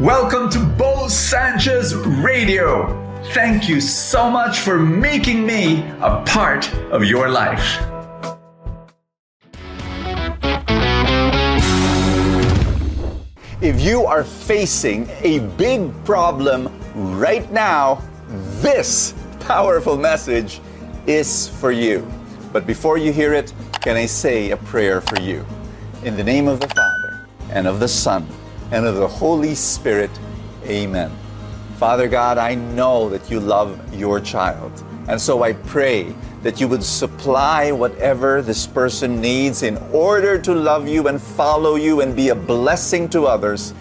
Welcome to Bo Sanchez Radio. Thank you so much for making me a part of your life. If you are facing a big problem right now, this powerful message is for you. But before you hear it, can I say a prayer for you? In the name of the Father, and of the Son, and of the Holy Spirit, amen. Father God, I know that you love your child. And so I pray that you would supply whatever this person needs in order to love you and follow you and be a blessing to others.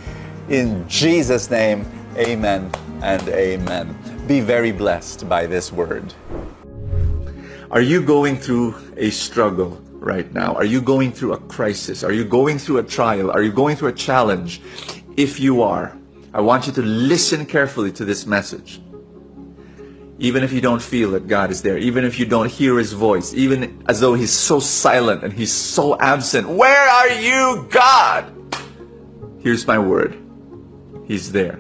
In Jesus' name, amen and amen. Be very blessed by this word. Are you going through a struggle right now? Are you going through a crisis? Are you going through a trial? Are you going through a challenge? If you are, I want you to listen carefully to this message. Even if you don't feel that God is there, even if you don't hear His voice, even as though He's so silent and He's so absent, where are you, God? Here's my word He's there.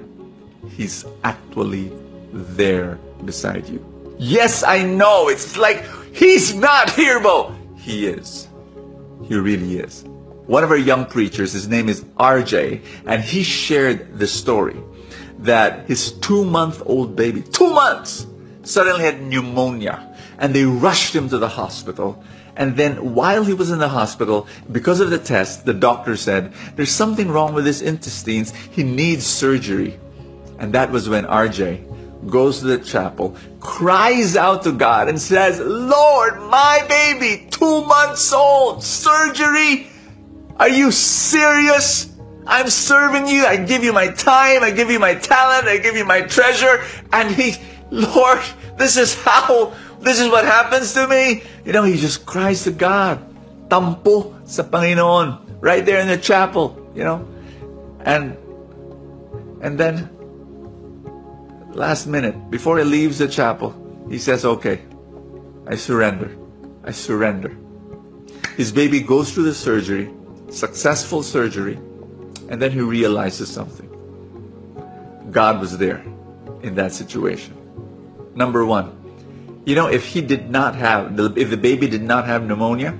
He's actually there beside you. Yes, I know. It's like He's not here, Bo. He is. He really is. One of our young preachers, his name is RJ, and he shared the story that his two month old baby, two months, suddenly had pneumonia and they rushed him to the hospital. And then while he was in the hospital, because of the test, the doctor said, there's something wrong with his intestines. He needs surgery. And that was when RJ goes to the chapel, cries out to God and says, Lord, my baby, two months old, surgery. Are you serious? I'm serving you. I give you my time. I give you my talent. I give you my treasure. And he, Lord, this is how, this is what happens to me. You know, he just cries to God. Tampo sa Panginoon. Right there in the chapel, you know. And, and then, last minute, before he leaves the chapel, he says, okay, I surrender. I surrender. His baby goes through the surgery, successful surgery, and then he realizes something. God was there in that situation. Number one, you know, if he did not have, if the baby did not have pneumonia,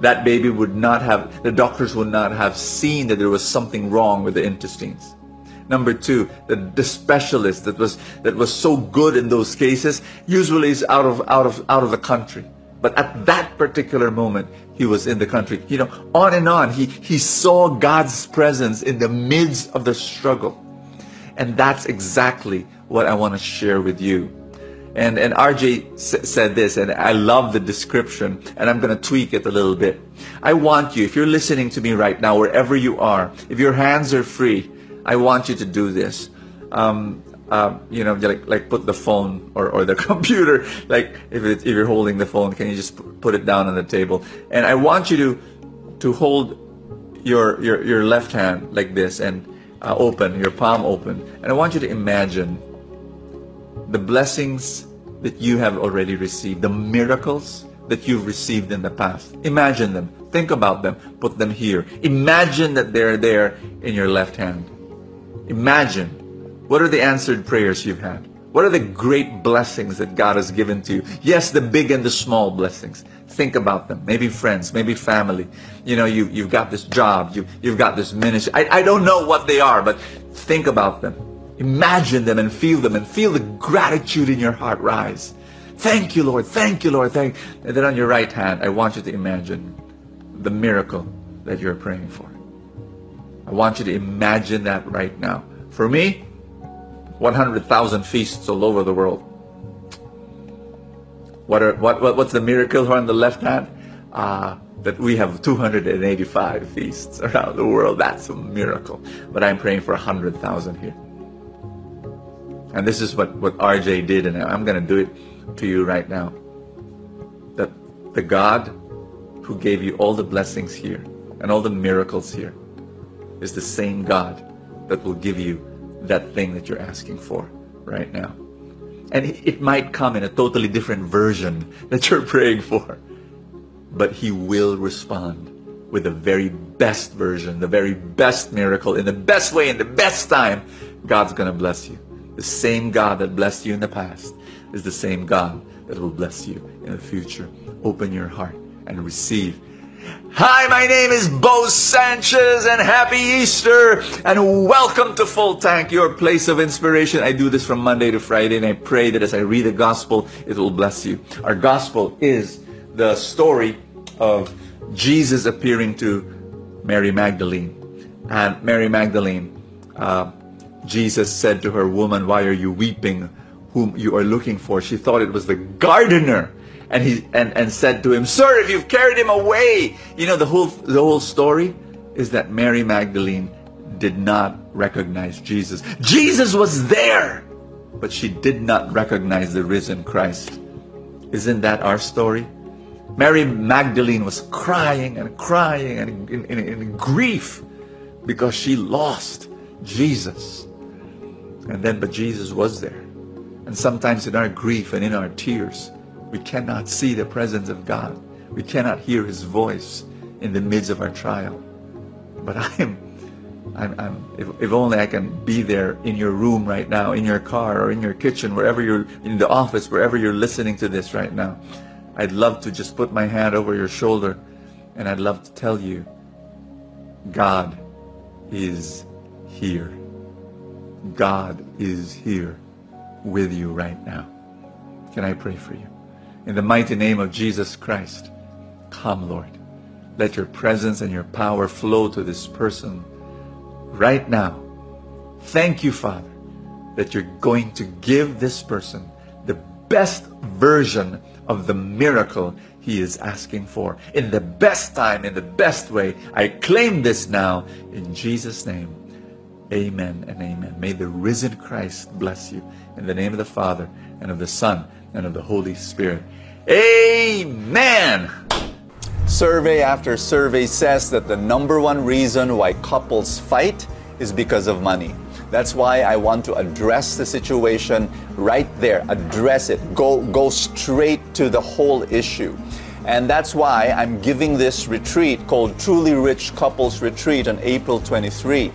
that baby would not have, the doctors would not have seen that there was something wrong with the intestines. Number two, the, the specialist that was that was so good in those cases usually is out of out of out of the country. But at that particular moment, he was in the country. You know, on and on, he he saw God's presence in the midst of the struggle. And that's exactly what I want to share with you. And, and RJ s- said this, and I love the description, and I'm going to tweak it a little bit. I want you, if you're listening to me right now, wherever you are, if your hands are free, I want you to do this. Um, uh, you know, like like put the phone or, or the computer, like if it, if you're holding the phone, can you just put it down on the table? And I want you to to hold your your your left hand like this and uh, open, your palm open, and I want you to imagine the blessings that you have already received, the miracles that you've received in the past. Imagine them. Think about them. Put them here. Imagine that they're there in your left hand. Imagine. What are the answered prayers you've had? What are the great blessings that God has given to you? Yes, the big and the small blessings. Think about them. Maybe friends, maybe family. You know, you, you've got this job, you, you've got this ministry. I, I don't know what they are, but think about them. Imagine them and feel them and feel the gratitude in your heart rise. Thank you, Lord. Thank you, Lord. Thank. And then on your right hand, I want you to imagine the miracle that you're praying for. I want you to imagine that right now. For me, 100,000 feasts all over the world. What are what, what what's the miracle here on the left hand? Uh, that we have 285 feasts around the world. That's a miracle. But I'm praying for 100,000 here. And this is what, what RJ did, and I'm going to do it to you right now. That the God who gave you all the blessings here and all the miracles here is the same God that will give you that thing that you're asking for right now. And it might come in a totally different version that you're praying for, but He will respond with the very best version, the very best miracle, in the best way, in the best time, God's going to bless you. The same God that blessed you in the past is the same God that will bless you in the future. Open your heart and receive. Hi, my name is Bo Sanchez and happy Easter and welcome to Full Tank, your place of inspiration. I do this from Monday to Friday and I pray that as I read the gospel, it will bless you. Our gospel is the story of Jesus appearing to Mary Magdalene. And Mary Magdalene, uh, Jesus said to her, Woman, why are you weeping? Whom you are looking for? She thought it was the gardener and he and, and said to him, Sir, if you've carried him away. You know, the whole the whole story is that Mary Magdalene did not recognize Jesus. Jesus was there, but she did not recognize the risen Christ. Isn't that our story? Mary Magdalene was crying and crying and in, in, in grief because she lost Jesus. And then, but Jesus was there. And sometimes in our grief and in our tears, we cannot see the presence of God. We cannot hear His voice in the midst of our trial. But I'm, I'm, I'm if, if only I can be there in your room right now, in your car or in your kitchen, wherever you're, in the office, wherever you're listening to this right now. I'd love to just put my hand over your shoulder and I'd love to tell you, God is here. God is here with you right now. Can I pray for you? In the mighty name of Jesus Christ, come, Lord. Let your presence and your power flow to this person right now. Thank you, Father, that you're going to give this person the best version of the miracle he is asking for. In the best time, in the best way. I claim this now in Jesus' name. Amen and amen. May the risen Christ bless you. In the name of the Father, and of the Son, and of the Holy Spirit. Amen. Survey after survey says that the number one reason why couples fight is because of money. That's why I want to address the situation right there. Address it. Go go straight to the whole issue. And that's why I'm giving this retreat called Truly Rich Couples Retreat on April 23.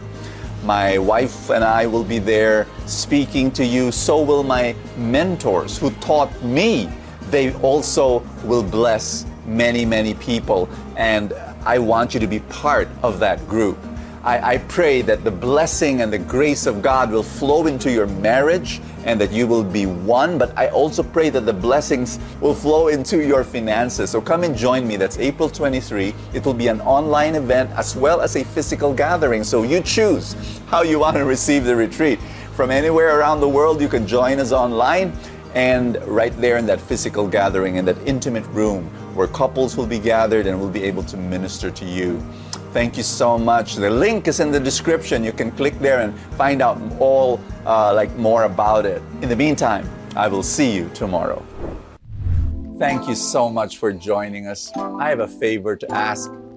My wife and I will be there speaking to you. So will my mentors who taught me they also will bless many, many people. And I want you to be part of that group. I, I, pray that the blessing and the grace of God will flow into your marriage and that you will be one. But I also pray that the blessings will flow into your finances. So come and join me. That's April 23. It will be an online event as well as a physical gathering. So you choose how you want to receive the retreat. From anywhere around the world, you can join us online and right there in that physical gathering, in that intimate room where couples will be gathered and will be able to minister to you. Thank you so much. The link is in the description. You can click there and find out all uh, like more about it. In the meantime, I will see you tomorrow. Thank you so much for joining us. I have a favor to ask.